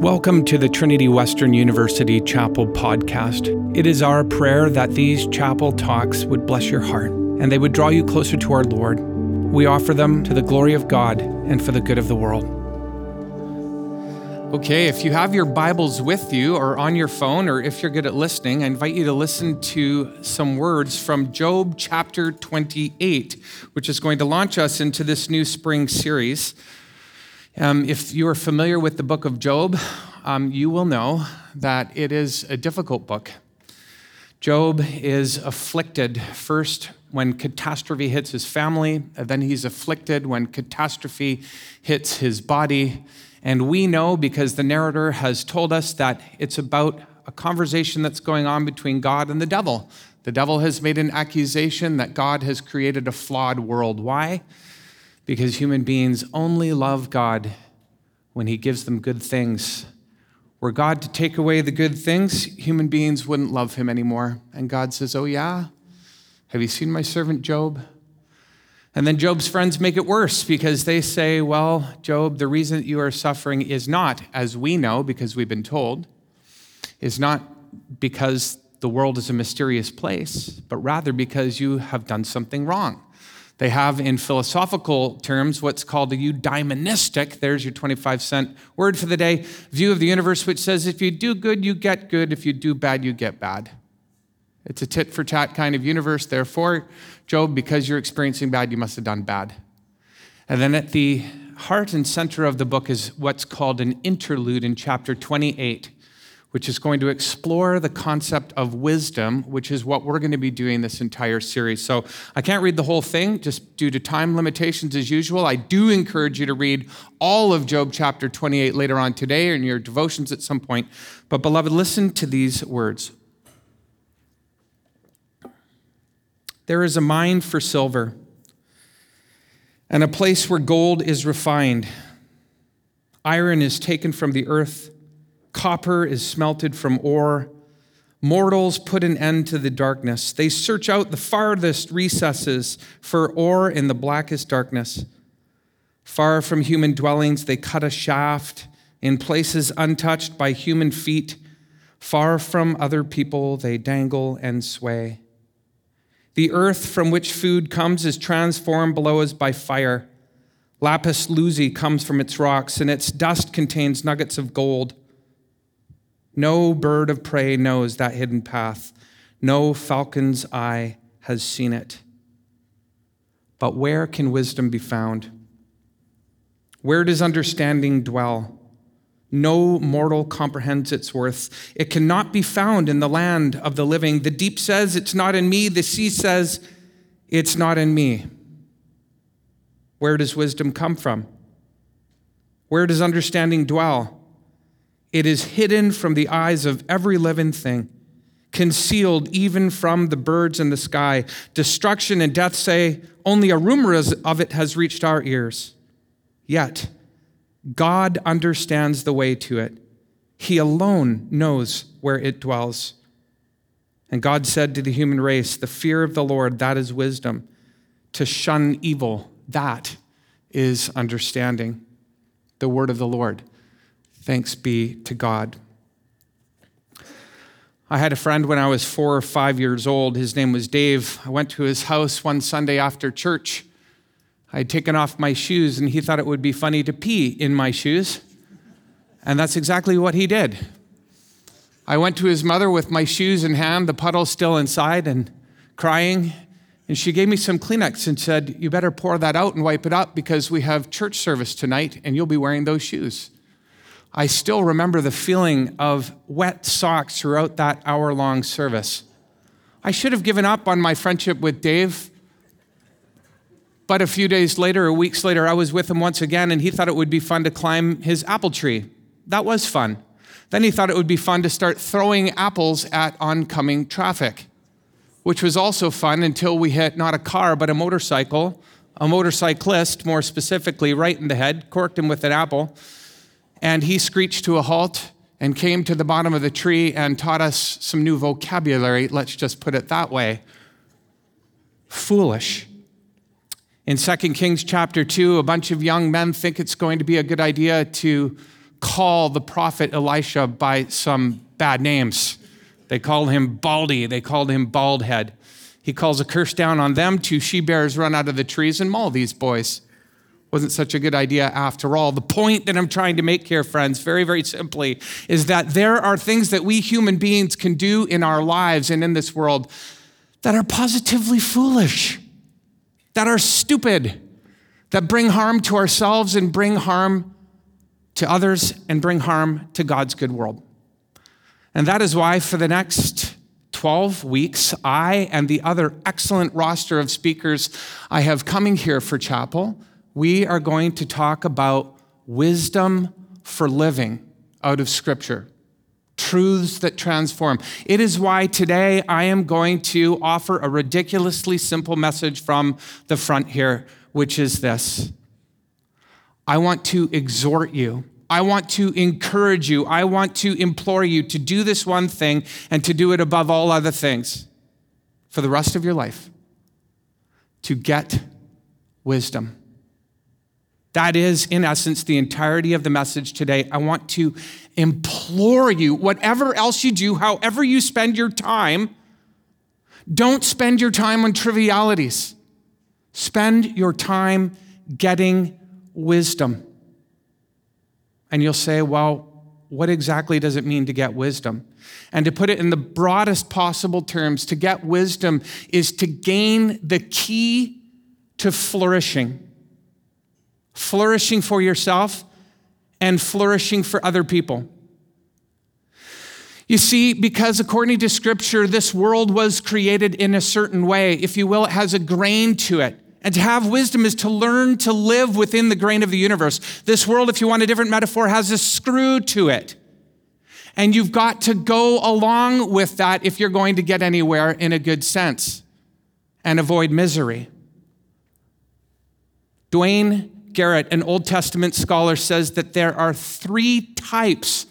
Welcome to the Trinity Western University Chapel podcast. It is our prayer that these chapel talks would bless your heart and they would draw you closer to our Lord. We offer them to the glory of God and for the good of the world. Okay, if you have your Bibles with you or on your phone, or if you're good at listening, I invite you to listen to some words from Job chapter 28, which is going to launch us into this new spring series. Um, if you are familiar with the book of Job, um, you will know that it is a difficult book. Job is afflicted first when catastrophe hits his family, and then he's afflicted when catastrophe hits his body. And we know because the narrator has told us that it's about a conversation that's going on between God and the devil. The devil has made an accusation that God has created a flawed world. Why? Because human beings only love God when He gives them good things. Were God to take away the good things, human beings wouldn't love Him anymore. And God says, Oh, yeah? Have you seen my servant Job? And then Job's friends make it worse because they say, Well, Job, the reason that you are suffering is not, as we know, because we've been told, is not because the world is a mysterious place, but rather because you have done something wrong. They have, in philosophical terms, what's called a eudaimonistic, there's your 25 cent word for the day, view of the universe, which says if you do good, you get good. If you do bad, you get bad. It's a tit for tat kind of universe. Therefore, Job, because you're experiencing bad, you must have done bad. And then at the heart and center of the book is what's called an interlude in chapter 28 which is going to explore the concept of wisdom, which is what we're going to be doing this entire series. So I can't read the whole thing just due to time limitations as usual. I do encourage you to read all of Job chapter 28 later on today or in your devotions at some point. But, beloved, listen to these words. There is a mine for silver and a place where gold is refined. Iron is taken from the earth Copper is smelted from ore. Mortals put an end to the darkness. They search out the farthest recesses for ore in the blackest darkness. Far from human dwellings, they cut a shaft in places untouched by human feet. Far from other people, they dangle and sway. The earth from which food comes is transformed below us by fire. Lapis lazuli comes from its rocks, and its dust contains nuggets of gold. No bird of prey knows that hidden path. No falcon's eye has seen it. But where can wisdom be found? Where does understanding dwell? No mortal comprehends its worth. It cannot be found in the land of the living. The deep says, It's not in me. The sea says, It's not in me. Where does wisdom come from? Where does understanding dwell? It is hidden from the eyes of every living thing, concealed even from the birds in the sky. Destruction and death say, only a rumor of it has reached our ears. Yet, God understands the way to it. He alone knows where it dwells. And God said to the human race, The fear of the Lord, that is wisdom. To shun evil, that is understanding. The word of the Lord. Thanks be to God. I had a friend when I was four or five years old. His name was Dave. I went to his house one Sunday after church. I had taken off my shoes, and he thought it would be funny to pee in my shoes. And that's exactly what he did. I went to his mother with my shoes in hand, the puddle still inside, and crying. And she gave me some Kleenex and said, You better pour that out and wipe it up because we have church service tonight, and you'll be wearing those shoes. I still remember the feeling of wet socks throughout that hour long service. I should have given up on my friendship with Dave. But a few days later, or weeks later, I was with him once again, and he thought it would be fun to climb his apple tree. That was fun. Then he thought it would be fun to start throwing apples at oncoming traffic, which was also fun until we hit not a car, but a motorcycle, a motorcyclist, more specifically, right in the head, corked him with an apple. And he screeched to a halt and came to the bottom of the tree and taught us some new vocabulary, let's just put it that way. Foolish. In 2 Kings chapter 2, a bunch of young men think it's going to be a good idea to call the prophet Elisha by some bad names. They called him Baldy, they called him Baldhead. He calls a curse down on them. Two she bears run out of the trees and maul these boys. Wasn't such a good idea after all. The point that I'm trying to make here, friends, very, very simply, is that there are things that we human beings can do in our lives and in this world that are positively foolish, that are stupid, that bring harm to ourselves and bring harm to others and bring harm to God's good world. And that is why, for the next 12 weeks, I and the other excellent roster of speakers I have coming here for chapel, we are going to talk about wisdom for living out of Scripture. Truths that transform. It is why today I am going to offer a ridiculously simple message from the front here, which is this I want to exhort you I want to encourage you. I want to implore you to do this one thing and to do it above all other things for the rest of your life to get wisdom. That is, in essence, the entirety of the message today. I want to implore you, whatever else you do, however you spend your time, don't spend your time on trivialities. Spend your time getting wisdom. And you'll say, well, what exactly does it mean to get wisdom? And to put it in the broadest possible terms, to get wisdom is to gain the key to flourishing flourishing for yourself and flourishing for other people. You see, because according to Scripture, this world was created in a certain way. If you will, it has a grain to it. And to have wisdom is to learn to live within the grain of the universe. This world, if you want a different metaphor, has a screw to it. And you've got to go along with that if you're going to get anywhere in a good sense and avoid misery. Duane Garrett, an Old Testament scholar, says that there are three types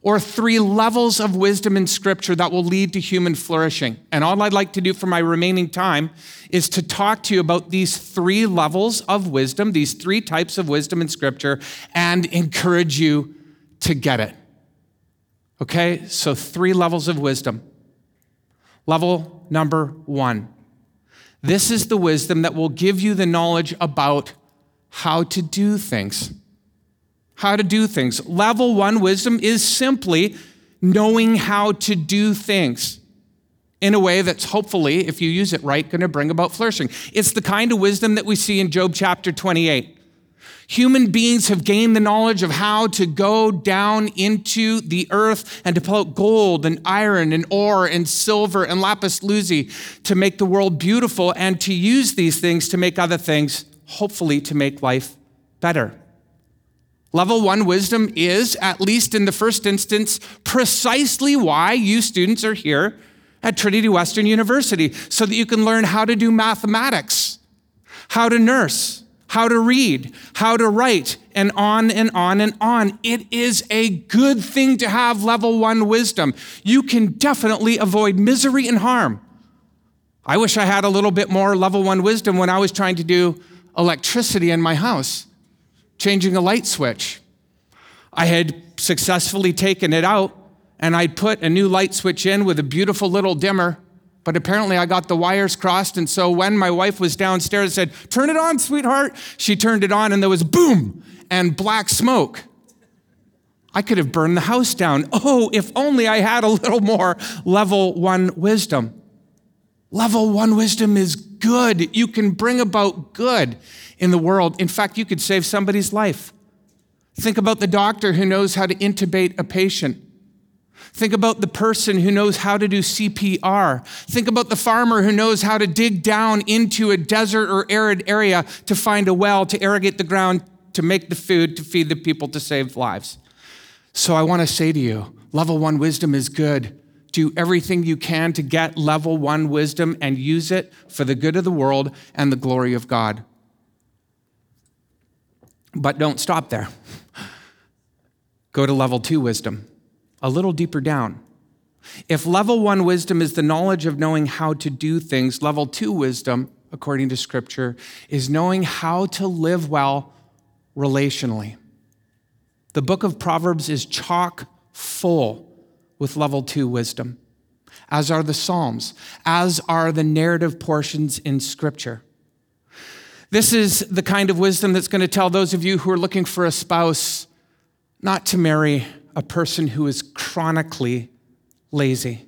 or three levels of wisdom in Scripture that will lead to human flourishing. And all I'd like to do for my remaining time is to talk to you about these three levels of wisdom, these three types of wisdom in Scripture, and encourage you to get it. Okay, so three levels of wisdom. Level number one this is the wisdom that will give you the knowledge about how to do things how to do things. Level one wisdom is simply knowing how to do things in a way that's hopefully, if you use it right, going to bring about flourishing. It's the kind of wisdom that we see in Job chapter 28. Human beings have gained the knowledge of how to go down into the earth and to pull out gold and iron and ore and silver and lapis lazuli to make the world beautiful and to use these things to make other things, hopefully, to make life better. Level one wisdom is, at least in the first instance, precisely why you students are here at Trinity Western University, so that you can learn how to do mathematics, how to nurse, how to read, how to write, and on and on and on. It is a good thing to have level one wisdom. You can definitely avoid misery and harm. I wish I had a little bit more level one wisdom when I was trying to do electricity in my house changing a light switch. I had successfully taken it out and I'd put a new light switch in with a beautiful little dimmer. But apparently, I got the wires crossed. And so, when my wife was downstairs and said, Turn it on, sweetheart, she turned it on and there was boom and black smoke. I could have burned the house down. Oh, if only I had a little more level one wisdom. Level one wisdom is good. You can bring about good in the world. In fact, you could save somebody's life. Think about the doctor who knows how to intubate a patient. Think about the person who knows how to do CPR. Think about the farmer who knows how to dig down into a desert or arid area to find a well, to irrigate the ground, to make the food, to feed the people, to save lives. So I want to say to you level one wisdom is good. Do everything you can to get level one wisdom and use it for the good of the world and the glory of God. But don't stop there. Go to level two wisdom, a little deeper down. If level one wisdom is the knowledge of knowing how to do things, level two wisdom, according to scripture, is knowing how to live well relationally. The book of Proverbs is chock full with level two wisdom, as are the Psalms, as are the narrative portions in Scripture. This is the kind of wisdom that's going to tell those of you who are looking for a spouse not to marry a person who is chronically lazy,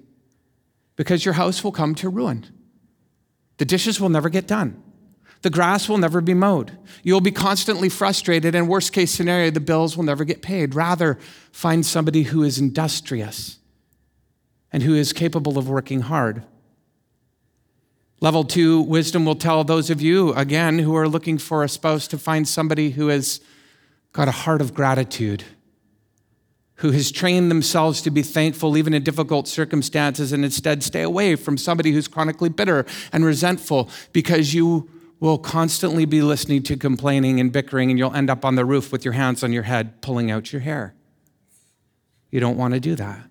because your house will come to ruin. The dishes will never get done. The grass will never be mowed. You'll be constantly frustrated, and worst case scenario, the bills will never get paid. Rather, find somebody who is industrious and who is capable of working hard. Level two wisdom will tell those of you, again, who are looking for a spouse to find somebody who has got a heart of gratitude, who has trained themselves to be thankful even in difficult circumstances, and instead stay away from somebody who's chronically bitter and resentful because you will constantly be listening to complaining and bickering, and you'll end up on the roof with your hands on your head pulling out your hair. You don't want to do that.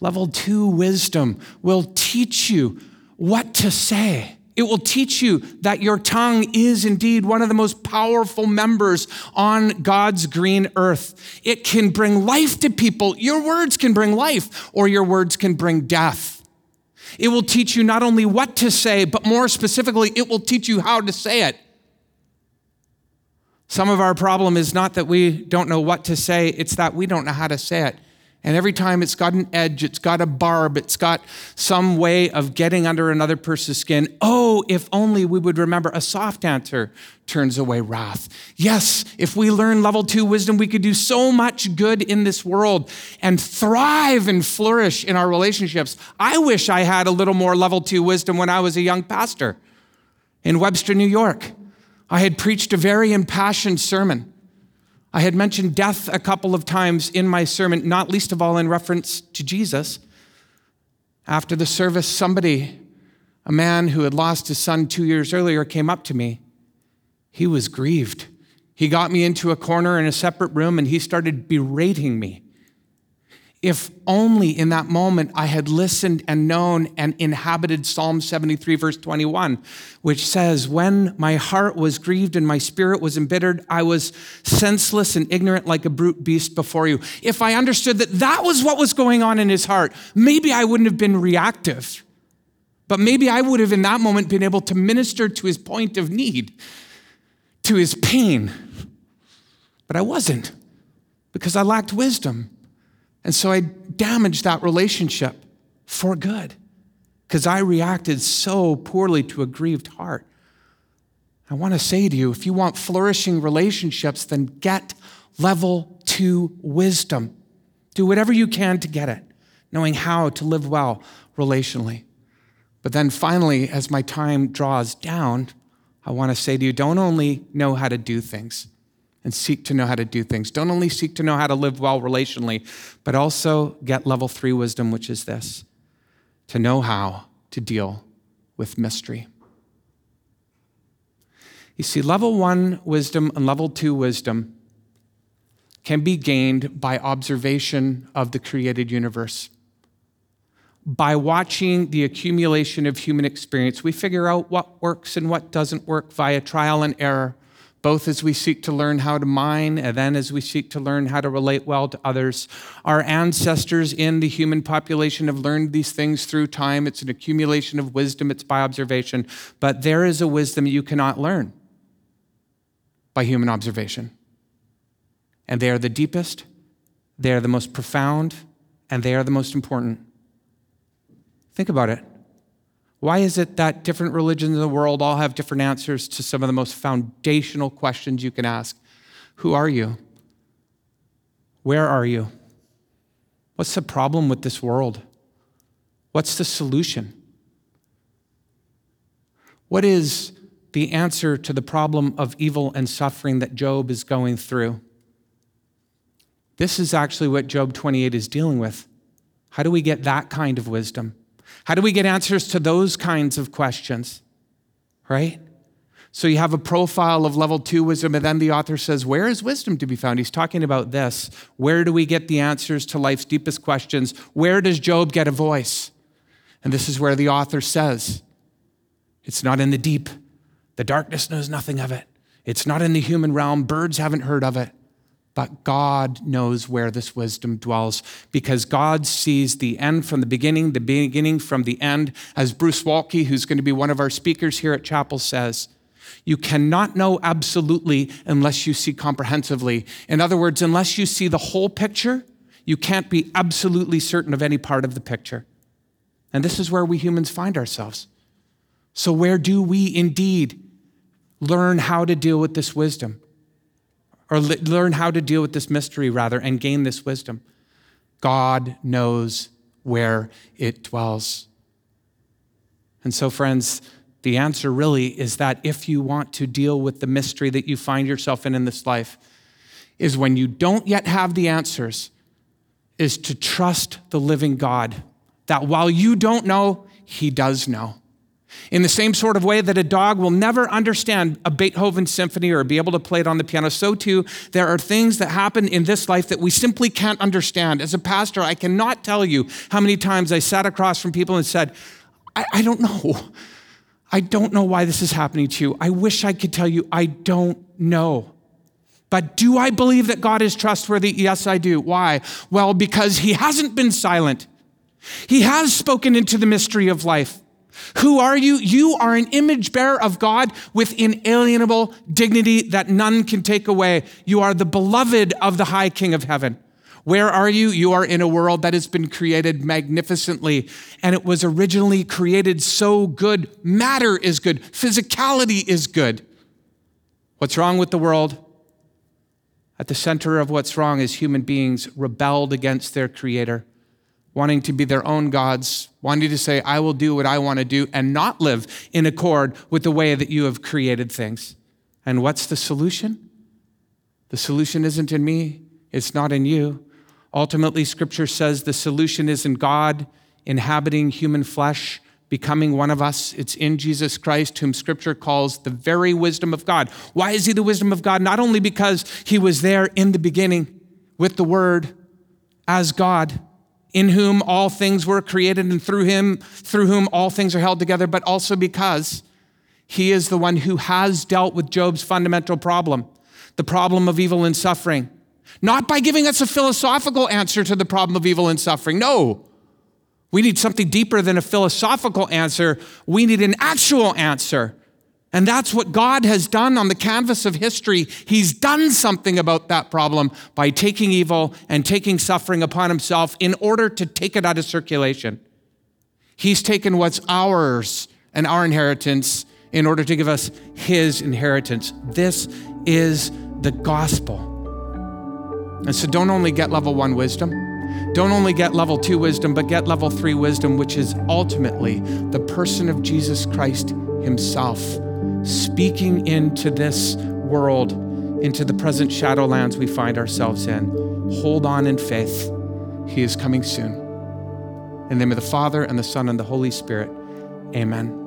Level two wisdom will teach you what to say. It will teach you that your tongue is indeed one of the most powerful members on God's green earth. It can bring life to people. Your words can bring life, or your words can bring death. It will teach you not only what to say, but more specifically, it will teach you how to say it. Some of our problem is not that we don't know what to say, it's that we don't know how to say it. And every time it's got an edge, it's got a barb, it's got some way of getting under another person's skin. Oh, if only we would remember a soft answer turns away wrath. Yes, if we learn level two wisdom, we could do so much good in this world and thrive and flourish in our relationships. I wish I had a little more level two wisdom when I was a young pastor in Webster, New York. I had preached a very impassioned sermon. I had mentioned death a couple of times in my sermon, not least of all in reference to Jesus. After the service, somebody, a man who had lost his son two years earlier, came up to me. He was grieved. He got me into a corner in a separate room and he started berating me. If only in that moment I had listened and known and inhabited Psalm 73, verse 21, which says, When my heart was grieved and my spirit was embittered, I was senseless and ignorant like a brute beast before you. If I understood that that was what was going on in his heart, maybe I wouldn't have been reactive. But maybe I would have in that moment been able to minister to his point of need, to his pain. But I wasn't because I lacked wisdom. And so I damaged that relationship for good because I reacted so poorly to a grieved heart. I want to say to you if you want flourishing relationships, then get level two wisdom. Do whatever you can to get it, knowing how to live well relationally. But then finally, as my time draws down, I want to say to you don't only know how to do things, and seek to know how to do things. Don't only seek to know how to live well relationally, but also get level three wisdom, which is this to know how to deal with mystery. You see, level one wisdom and level two wisdom can be gained by observation of the created universe. By watching the accumulation of human experience, we figure out what works and what doesn't work via trial and error both as we seek to learn how to mine and then as we seek to learn how to relate well to others. Our ancestors in the human population have learned these things through time. It's an accumulation of wisdom, it's by observation. But there is a wisdom you cannot learn by human observation. And they are the deepest, they are the most profound, and they are the most important. Think about it. Why is it that different religions in the world all have different answers to some of the most foundational questions you can ask? Who are you? Where are you? What's the problem with this world? What's the solution? What is the answer to the problem of evil and suffering that Job is going through? This is actually what Job 28 is dealing with. How do we get that kind of wisdom? How do we get answers to those kinds of questions? Right? So you have a profile of level two wisdom, and then the author says, Where is wisdom to be found? He's talking about this. Where do we get the answers to life's deepest questions? Where does Job get a voice? And this is where the author says, It's not in the deep. The darkness knows nothing of it. It's not in the human realm. Birds haven't heard of it. But God knows where this wisdom dwells because God sees the end from the beginning, the beginning from the end. As Bruce Waltke, who's going to be one of our speakers here at Chapel, says, you cannot know absolutely unless you see comprehensively. In other words, unless you see the whole picture, you can't be absolutely certain of any part of the picture. And this is where we humans find ourselves. So, where do we indeed learn how to deal with this wisdom? Or learn how to deal with this mystery, rather, and gain this wisdom? God knows where it dwells. And so, friends, the answer really is that if you want to deal with the mystery that you find yourself in in this life, is when you don't yet have the answers, is to trust the living God, that while you don't know, He does know. In the same sort of way that a dog will never understand a Beethoven symphony or be able to play it on the piano, so too, there are things that happen in this life that we simply can't understand. As a pastor, I cannot tell you how many times I sat across from people and said, I, I don't know. I don't know why this is happening to you. I wish I could tell you, I don't know. But do I believe that God is trustworthy? Yes, I do. Why? Well, because He hasn't been silent. He has spoken into the mystery of life. Who are you? You are an image bearer of God with inalienable dignity that none can take away. You are the beloved of the high King of heaven. Where are you? You are in a world that has been created magnificently, and it was originally created so good. Matter is good, physicality is good. What's wrong with the world? At the center of what's wrong is human beings rebelled against their creator, wanting to be their own gods, wanting to say, I will do what I want to do and not live in accord with the way that you have created things. And what's the solution? The solution isn't in me, it's not in you. Ultimately, scripture says the solution is in God inhabiting human flesh becoming one of us. It's in Jesus Christ, whom scripture calls the very wisdom of God. Why is he the wisdom of God? Not only because he was there in the beginning with the word as God, in whom all things were created and through him, through whom all things are held together, but also because he is the one who has dealt with Job's fundamental problem, the problem of evil and suffering. Not by giving us a philosophical answer to the problem of evil and suffering. No. We need something deeper than a philosophical answer. We need an actual answer. And that's what God has done on the canvas of history. He's done something about that problem by taking evil and taking suffering upon himself in order to take it out of circulation. He's taken what's ours and our inheritance in order to give us his inheritance. This is the gospel. And so don't only get level one wisdom, don't only get level two wisdom, but get level three wisdom, which is ultimately the person of Jesus Christ Himself, speaking into this world, into the present shadowlands we find ourselves in. Hold on in faith. He is coming soon. In the name of the Father, and the Son, and the Holy Spirit, amen.